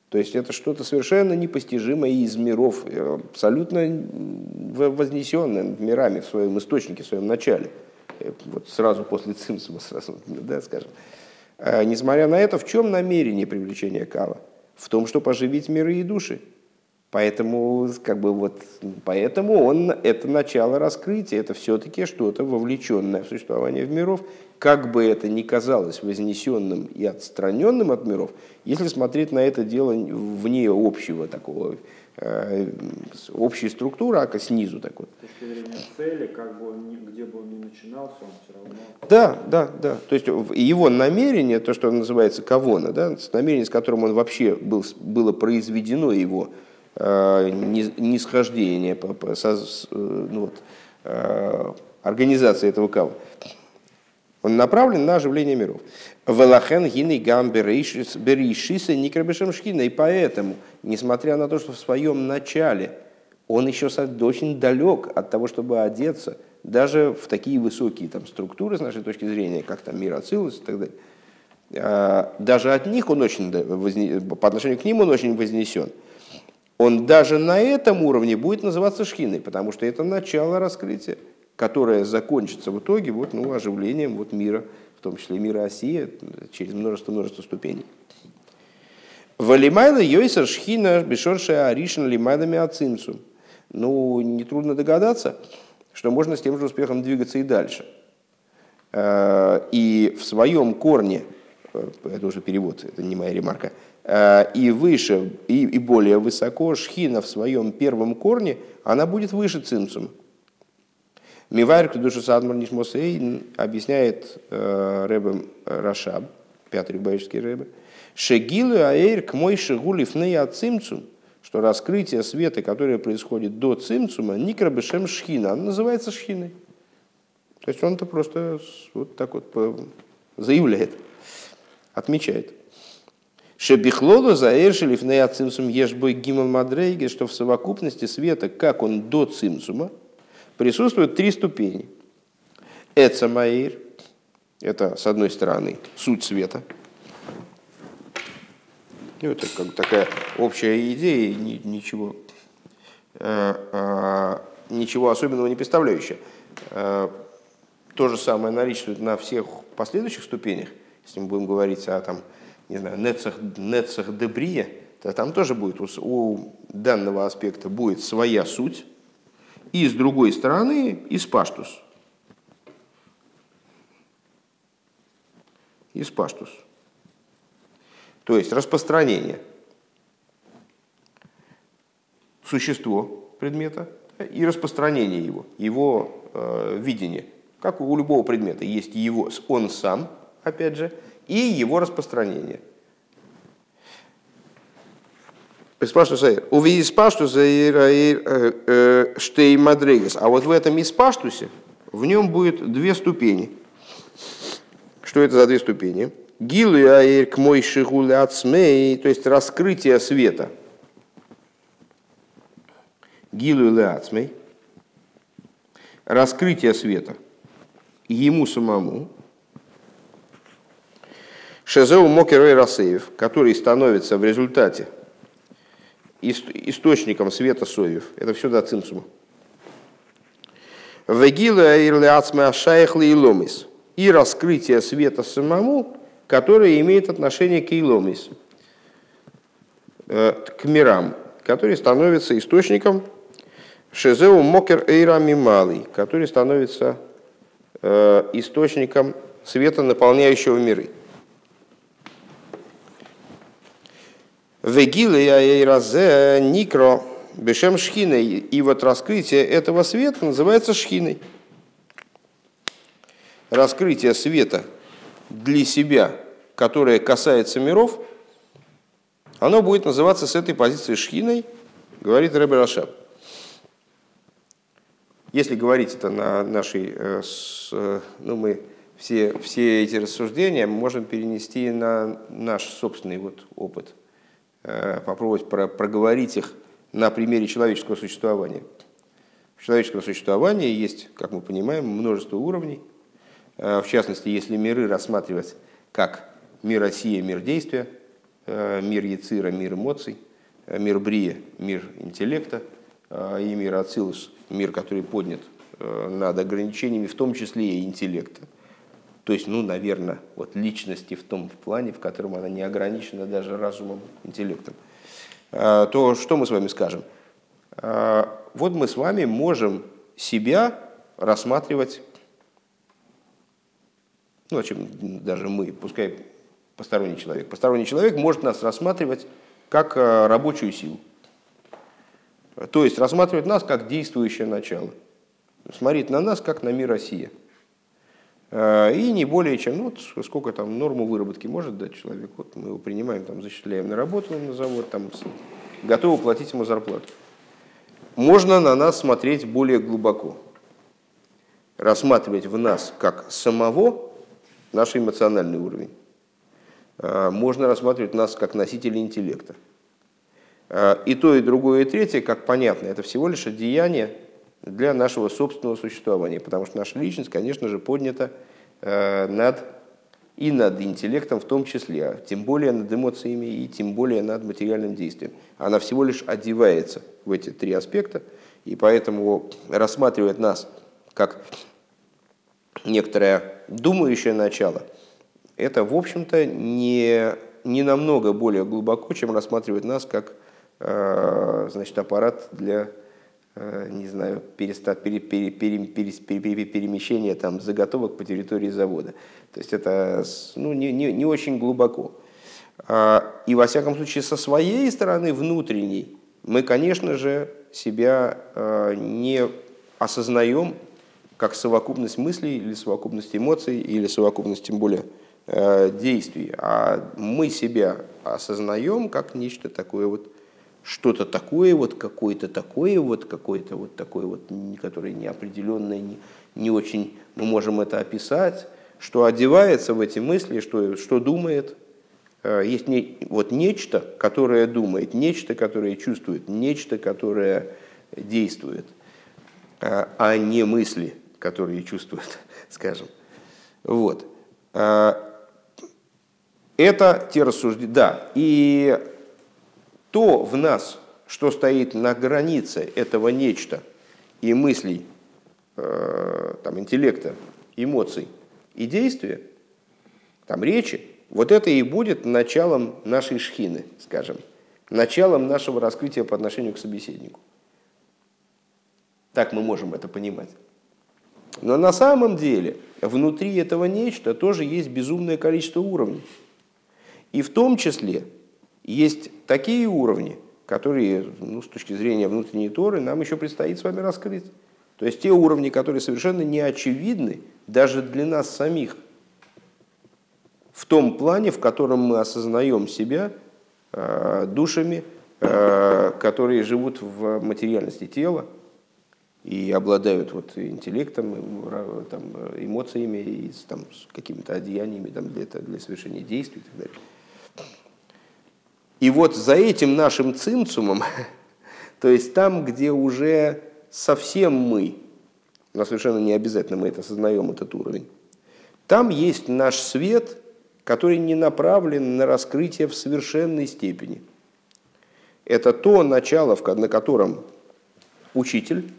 То есть это что-то совершенно непостижимое из миров, э, абсолютно вознесенное мирами в своем источнике, в своем начале. Э, вот сразу после Цимсума, сразу, да, скажем. А, несмотря на это, в чем намерение привлечения Кала? В том, чтобы оживить миры и души. Поэтому, как бы вот, поэтому он, это начало раскрытия, это все-таки что-то вовлеченное в существование в миров, как бы это ни казалось вознесенным и отстраненным от миров, если смотреть на это дело вне общего такого, э, общей структуры, а снизу такой. С точки зрения цели, как бы он, где бы он ни начинался, он все равно... Да, да, да. То есть его намерение, то, что называется кавона, да, намерение, с которым он вообще был, было произведено его, нисхождение, э, ну вот, э, организации этого кава. Он направлен на оживление миров. Велахен гины гам беришиса никрабешем шхина. И поэтому, несмотря на то, что в своем начале он еще очень далек от того, чтобы одеться даже в такие высокие там, структуры, с нашей точки зрения, как там мир Ацилус и так далее, даже от них он очень, по отношению к ним он очень вознесен – он даже на этом уровне будет называться шхиной, потому что это начало раскрытия, которое закончится в итоге вот, ну, оживлением вот мира, в том числе мира России, через множество-множество ступеней. Валимайла йойсер шхина бешорша аришин лимайдами ацинцу. Ну, нетрудно догадаться, что можно с тем же успехом двигаться и дальше. Э, и в своем корне, э, это уже перевод, это не моя ремарка, и выше, и, и более высоко шхина в своем первом корне, она будет выше цинцума. Мивайр душу садмар нишмосейн объясняет э, Рэбе Рашаб, пятый рыбаевский Рэбе, шегилу аэйр к мой шегулив нея цимцум, что раскрытие света, которое происходит до цимцума, никрабешем шхина, оно называется шхиной. То есть он это просто вот так вот заявляет, отмечает. Шебихлолу заэршили в цимсум ешбой гимал мадрейге, что в совокупности света, как он до цимсума, присутствуют три ступени. Эцамаир, это с одной стороны суть света. Ну, это как такая общая идея, ничего, э, э, ничего особенного не представляющая. Э, то же самое наличествует на всех последующих ступенях, если мы будем говорить о там, не знаю, Нецах, Нецах Дебрия, то там тоже будет, у, у данного аспекта будет своя суть, и с другой стороны испаштус. Испаштус. То есть распространение. Существо предмета и распространение его, его э, видение. Как у любого предмета есть его, он сам, опять же, и его распространение. Увидеть спаштус э, э, штей мадрегас. А вот в этом испаштусе в нем будет две ступени. Что это за две ступени? Гилу аир к мой шигуляцмей, то есть раскрытие света. Гилу ляцмей, раскрытие света ему самому. Шезеу Мокерой Расеев, который становится в результате источником света соев. Это все до цимсума. Вегила ирлиацме ашайхли и ломис. И раскрытие света самому, которое имеет отношение к иломис, э, к мирам, который становится источником Шезеу Мокер Эйрами Малый, который становится э, источником света, наполняющего миры. Вегилы Разе Никро Бешем Шхиной. И вот раскрытие этого света называется Шхиной. Раскрытие света для себя, которое касается миров, оно будет называться с этой позиции Шхиной, говорит Рэбе Рашаб. Если говорить это на нашей, э, э, ну мы все, все эти рассуждения можем перенести на наш собственный вот опыт – Э, попробовать проговорить их на примере человеческого существования. В человеческом существовании есть, как мы понимаем, множество уровней. Э, в частности, если миры рассматривать как мир России, мир действия, мир Яцира, мир эмоций, мир Брия, мир интеллекта, и мир Ацилус, мир, который поднят над ограничениями, в том числе и интеллекта. То есть, ну, наверное, вот личности в том плане, в котором она не ограничена даже разумом, интеллектом. То что мы с вами скажем? Вот мы с вами можем себя рассматривать, ну, чем даже мы, пускай посторонний человек. Посторонний человек может нас рассматривать как э, рабочую силу. То есть рассматривать нас как действующее начало. Смотреть на нас как на мир Россия. Э, и не более чем, ну, вот сколько там норму выработки может дать человек. Вот мы его принимаем, там, зачисляем на работу на завод, там, готовы платить ему зарплату. Можно на нас смотреть более глубоко рассматривать в нас как самого наш эмоциональный уровень. А, можно рассматривать нас как носители интеллекта. А, и то, и другое, и третье, как понятно, это всего лишь одеяние для нашего собственного существования, потому что наша личность, конечно же, поднята а, над, и над интеллектом в том числе, а тем более над эмоциями и тем более над материальным действием. Она всего лишь одевается в эти три аспекта, и поэтому рассматривает нас как некоторое думающее начало, это, в общем-то, не, не намного более глубоко, чем рассматривать нас как э, значит, аппарат для э, не знаю, переста, пере, пере, пере, пере, пере, перемещения там, заготовок по территории завода. То есть это ну, не, не, не очень глубоко. А, и во всяком случае со своей стороны внутренней мы, конечно же, себя э, не осознаем как совокупность мыслей или совокупность эмоций или совокупность тем более э, действий, а мы себя осознаем как нечто такое вот, что-то такое вот, какое-то такое вот, какое-то вот такое вот, которое неопределенное, не, не очень мы можем это описать, что одевается в эти мысли, что, что думает. Э, есть не, вот нечто, которое думает, нечто, которое чувствует, нечто, которое действует, э, а не мысли – которые чувствуют, скажем. Вот. А, это те рассуждения. Да, и то в нас, что стоит на границе этого нечто и мыслей, э, там, интеллекта, эмоций и действия, там, речи, вот это и будет началом нашей шхины, скажем, началом нашего раскрытия по отношению к собеседнику. Так мы можем это понимать. Но на самом деле внутри этого нечто тоже есть безумное количество уровней. И в том числе есть такие уровни, которые ну, с точки зрения внутренней Торы нам еще предстоит с вами раскрыть. То есть те уровни, которые совершенно не очевидны даже для нас самих. В том плане, в котором мы осознаем себя э, душами, э, которые живут в материальности тела, и обладают вот интеллектом, там, эмоциями и там, какими-то одеяниями там, для, для совершения действий и так далее. И вот за этим нашим цинцумом, то есть там, где уже совсем мы, но совершенно не обязательно мы это осознаем, этот уровень, там есть наш свет, который не направлен на раскрытие в совершенной степени. Это то начало, на котором учитель,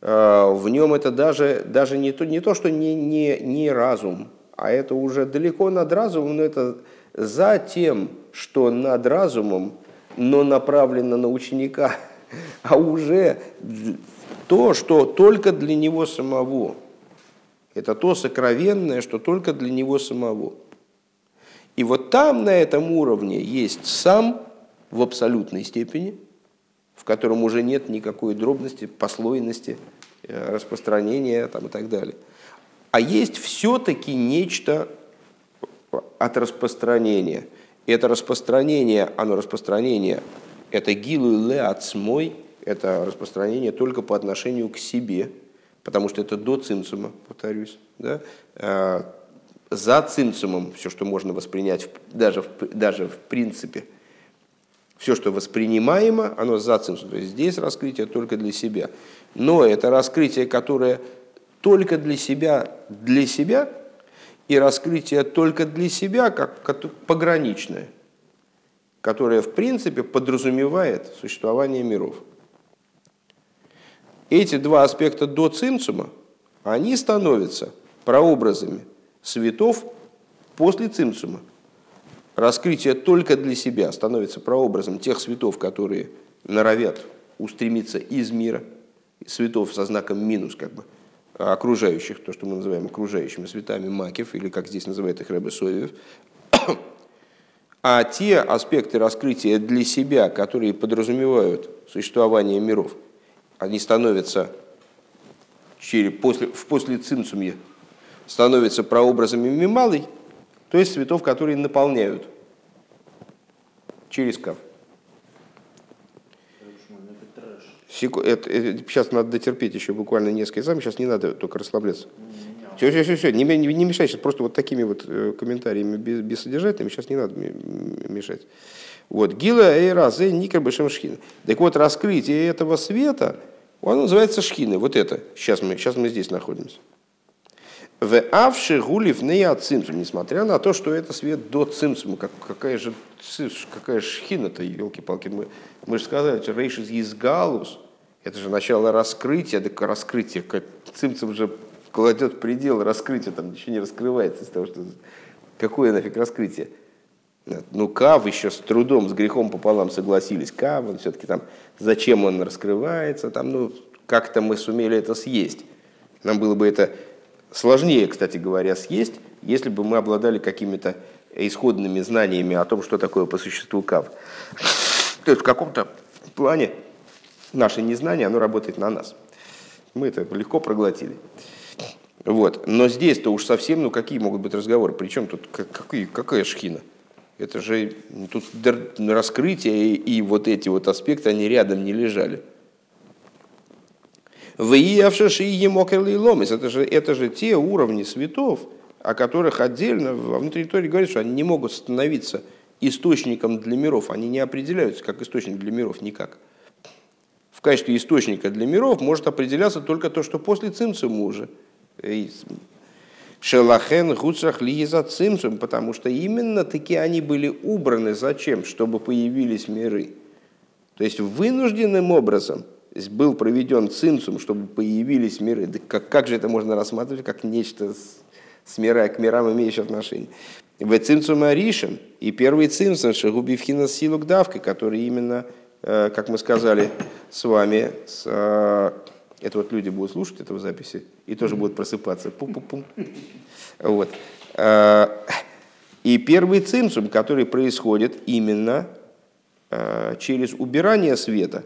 Э, в нем это даже, даже не, то, не то, что не, не, не разум, а это уже далеко над разумом, но это за тем, что над разумом, но направлено на ученика, а уже то, что только для него самого. Это то сокровенное, что только для него самого. И вот там, на этом уровне, есть сам в абсолютной степени – в котором уже нет никакой дробности, послойности, э, распространения там, и так далее. А есть все-таки нечто от распространения. И это распространение, оно распространение, это гилу ле отсмой, это распространение только по отношению к себе, потому что это до цинцума, повторюсь. Да? Э, за цинцумом все, что можно воспринять даже в, даже в принципе – все, что воспринимаемо, оно за цинцу. То есть здесь раскрытие только для себя. Но это раскрытие, которое только для себя, для себя, и раскрытие только для себя, как, пограничное. которая в принципе подразумевает существование миров. Эти два аспекта до цимцума, они становятся прообразами светов после цимцума. Раскрытие только для себя становится прообразом тех светов, которые норовят устремиться из мира, светов со знаком минус, как бы, окружающих, то, что мы называем окружающими светами макев, или как здесь называют их Рэбе Соевев, а те аспекты раскрытия для себя, которые подразумевают существование миров, они становятся через, после, в после цимцумье, становятся прообразами мималой, то есть цветов, которые наполняют через кав. Секу... Это, это, сейчас надо дотерпеть еще буквально несколько экзаменов, сейчас не надо только расслабляться. Все, все, все, все. Не, не, не мешай сейчас просто вот такими вот э, комментариями без, бессодержательными, сейчас не надо мешать. Вот, Гила Эйра Зе Никер Бешемшхина. Так вот, раскрытие этого света, оно называется шхины, вот это. Сейчас мы, сейчас мы здесь находимся. В авши гулив не цимсум, несмотря на то, что это свет до цимсума, как, какая же какая шхина-то, елки-палки, мы, мы же сказали, что рейшис из галус, это же начало раскрытия, так раскрытие, как цимсум же кладет предел раскрытия, там ничего не раскрывается из того, что... Какое нафиг раскрытие? Ну, Кав еще с трудом, с грехом пополам согласились. Кав, он все-таки там, зачем он раскрывается, там, ну, как-то мы сумели это съесть. Нам было бы это сложнее, кстати говоря, съесть, если бы мы обладали какими-то исходными знаниями о том, что такое по существу Кав. То есть в каком-то плане наше незнание, оно работает на нас. Мы это легко проглотили. Вот. Но здесь-то уж совсем, ну какие могут быть разговоры? Причем тут какие, какая шхина? Это же тут раскрытие и, и вот эти вот аспекты, они рядом не лежали. Выявшишь и ломис. Это же, это же те уровни светов, о которых отдельно во внутренней торе говорится, что они не могут становиться источником для миров. Они не определяются как источник для миров никак. В качестве источника для миров может определяться только то, что после цимцума уже – Шелахен гуцах ли за цимцум, потому что именно такие они были убраны. Зачем? Чтобы появились миры. То есть вынужденным образом был проведен цимцум, чтобы появились миры. Да как, как же это можно рассматривать как нечто с, с мира к мирам имеющее отношение? В цимцум Аришем и первый цимцум Шагубивхина Силук Давка, который именно, э, как мы сказали с вами, с э, это вот люди будут слушать этого записи и тоже будут просыпаться. Пум-пум-пум. Вот. А, и первый цимсум, который происходит именно через убирание света,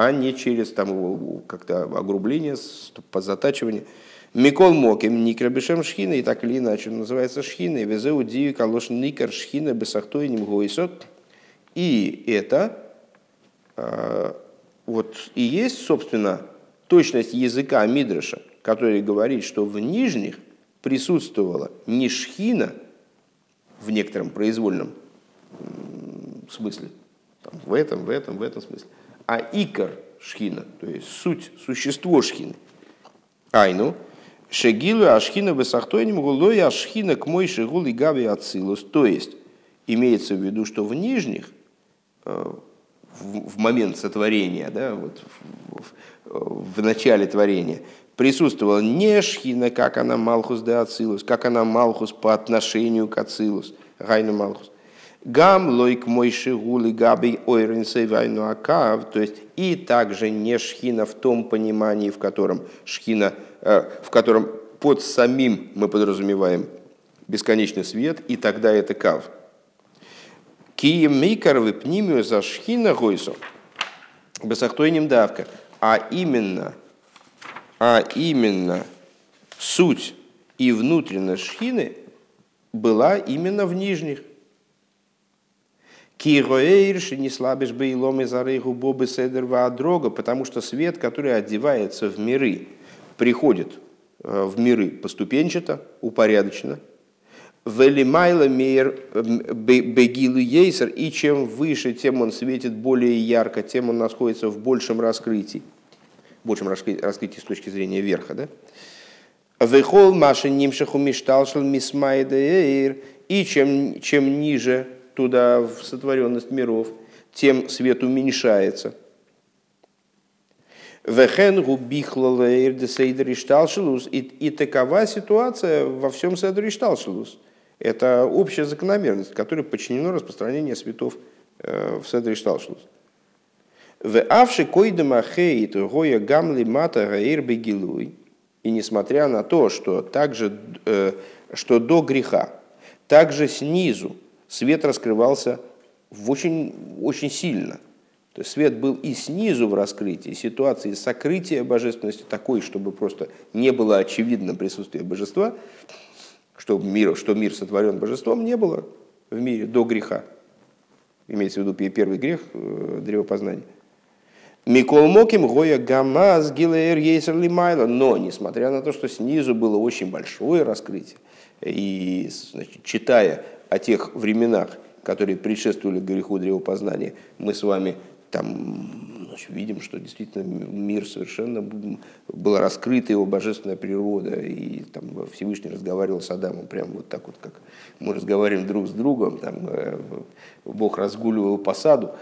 а не через там, как-то огрубление, подзатачивание. Микол Моким, Никрабишем Шхина, и так или иначе называется Шхина, Везеу Дию Калош Никар Шхина Бесахтой Нимгойсот. И это а, вот и есть, собственно, точность языка Мидраша, который говорит, что в нижних присутствовала не шхина в некотором произвольном смысле, там, в этом, в этом, в этом смысле, а икор шхина, то есть суть, существо шхины. Айну, шегилу ашхина высохтойним гулой ашхина к мой шигул и гави ацилус. То есть, имеется в виду, что в нижних, э, в момент сотворения, да, вот в, в начале творения, присутствовала не шхина, как она Малхус де Ацилус, как она Малхус по отношению к Ацилус, Гайну Малхус. Гам лойк мой шигули габи ойрен вайну акав, то есть и также не шхина в том понимании, в котором шхина, э, в котором под самим мы подразумеваем бесконечный свет, и тогда это кав. Кием мейкар пнимию за шхина гойсо. Бесахтойним давка. А именно, а именно суть и внутренность шхины была именно в нижних. Кироэйрши не слабишь бы илом из арейгу бобы седерва дрога, потому что свет, который одевается в миры, приходит э, в миры поступенчато, упорядоченно – Велимайла мейер бегилу ейсер, и чем выше, тем он светит более ярко, тем он находится в большем раскрытии. В большем раскрытии с точки зрения верха, да? Вехол маши нимшаху мишталшал мисмайдеир, и чем, чем ниже туда, в сотворенность миров, тем свет уменьшается. Вехенгу бихлалейр де шталшилус. И такова ситуация во всем седре шталшилус. Это общая закономерность, которой подчинено распространение светов э, в седре шталшилус. В авши койдема хейт гоя гамли мата гаир. И несмотря на то, что, также, э, что до греха, также снизу свет раскрывался в очень, очень сильно – то есть свет был и снизу в раскрытии, ситуации сокрытия божественности такой, чтобы просто не было очевидно присутствие божества, что мир, что мир сотворен божеством, не было в мире до греха. Имеется в виду первый грех э, древопознания. Микол Моким Гоя Гамаз Гилаэр Ейсер Лимайла. Но, несмотря на то, что снизу было очень большое раскрытие, и значит, читая о тех временах, которые предшествовали греху древопознания, мы с вами там значит, видим, что действительно мир совершенно был раскрыта его божественная природа, и там Всевышний разговаривал с Адамом прямо вот так вот, как мы разговариваем друг с другом, там э, Бог разгуливал по саду,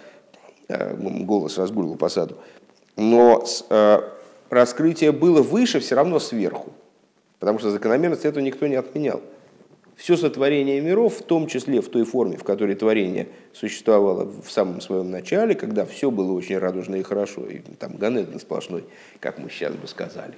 э, голос разгуливал по саду, но э, раскрытие было выше все равно сверху, потому что закономерность этого никто не отменял все сотворение миров, в том числе в той форме, в которой творение существовало в самом своем начале, когда все было очень радужно и хорошо, и там Ганеден сплошной, как мы сейчас бы сказали,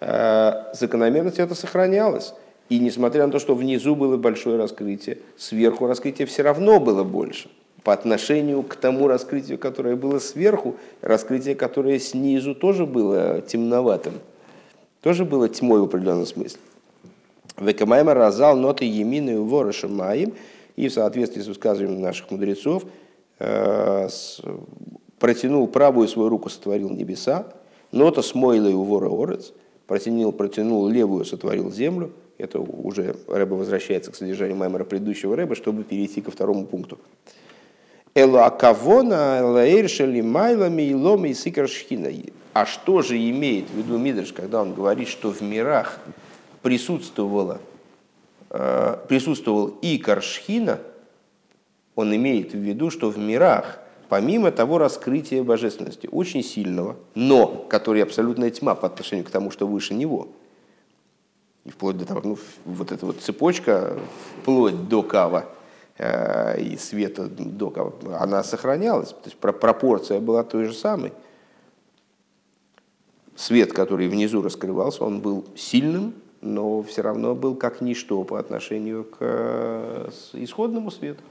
а, закономерность это сохранялась. И несмотря на то, что внизу было большое раскрытие, сверху раскрытие все равно было больше. По отношению к тому раскрытию, которое было сверху, раскрытие, которое снизу тоже было темноватым, тоже было тьмой в определенном смысле. Векамайма разал ноты емины ворыша маим. И в соответствии с высказыванием наших мудрецов э, протянул правую свою руку, сотворил небеса. Нота смойла и увора орец. Протянул, протянул левую, сотворил землю. Это уже Рэба возвращается к содержанию Маймера предыдущего Рэба, чтобы перейти ко второму пункту. Элу акавона лаэршали майлами и ломи и сикаршхина. А что же имеет в виду Мидрш, когда он говорит, что в мирах присутствовало, э, присутствовал и Каршхина, он имеет в виду, что в мирах, помимо того раскрытия божественности, очень сильного, но который абсолютная тьма по отношению к тому, что выше него, и вплоть до того, ну, вот эта вот цепочка, вплоть до кава, э, и света до кава, она сохранялась, то есть пропорция была той же самой. Свет, который внизу раскрывался, он был сильным, но все равно был как ничто по отношению к э, исходному свету.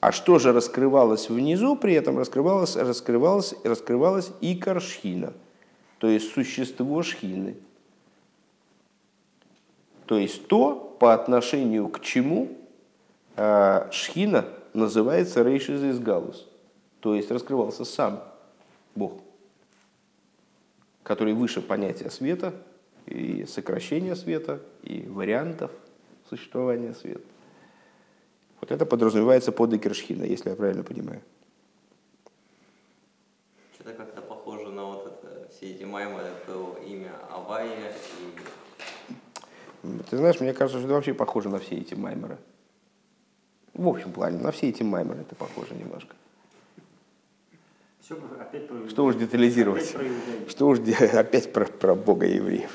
А что же раскрывалось внизу, при этом раскрывалось, раскрывалось, раскрывалось и каршхина, то есть существо шхины. То есть то, по отношению к чему э, шхина называется рейшиз из галус, то есть раскрывался сам Бог, который выше понятия света, и сокращения света, и вариантов существования света. Вот это подразумевается под Экершхина, если я правильно понимаю. Что-то как-то похоже на вот это, все эти маймы, это имя Авая и... Ты знаешь, мне кажется, что это вообще похоже на все эти маймеры. В общем плане, на все эти маймеры это похоже немножко. Все, опять про Что уж детализировать. Опять про, что уж опять про, про Бога евреев.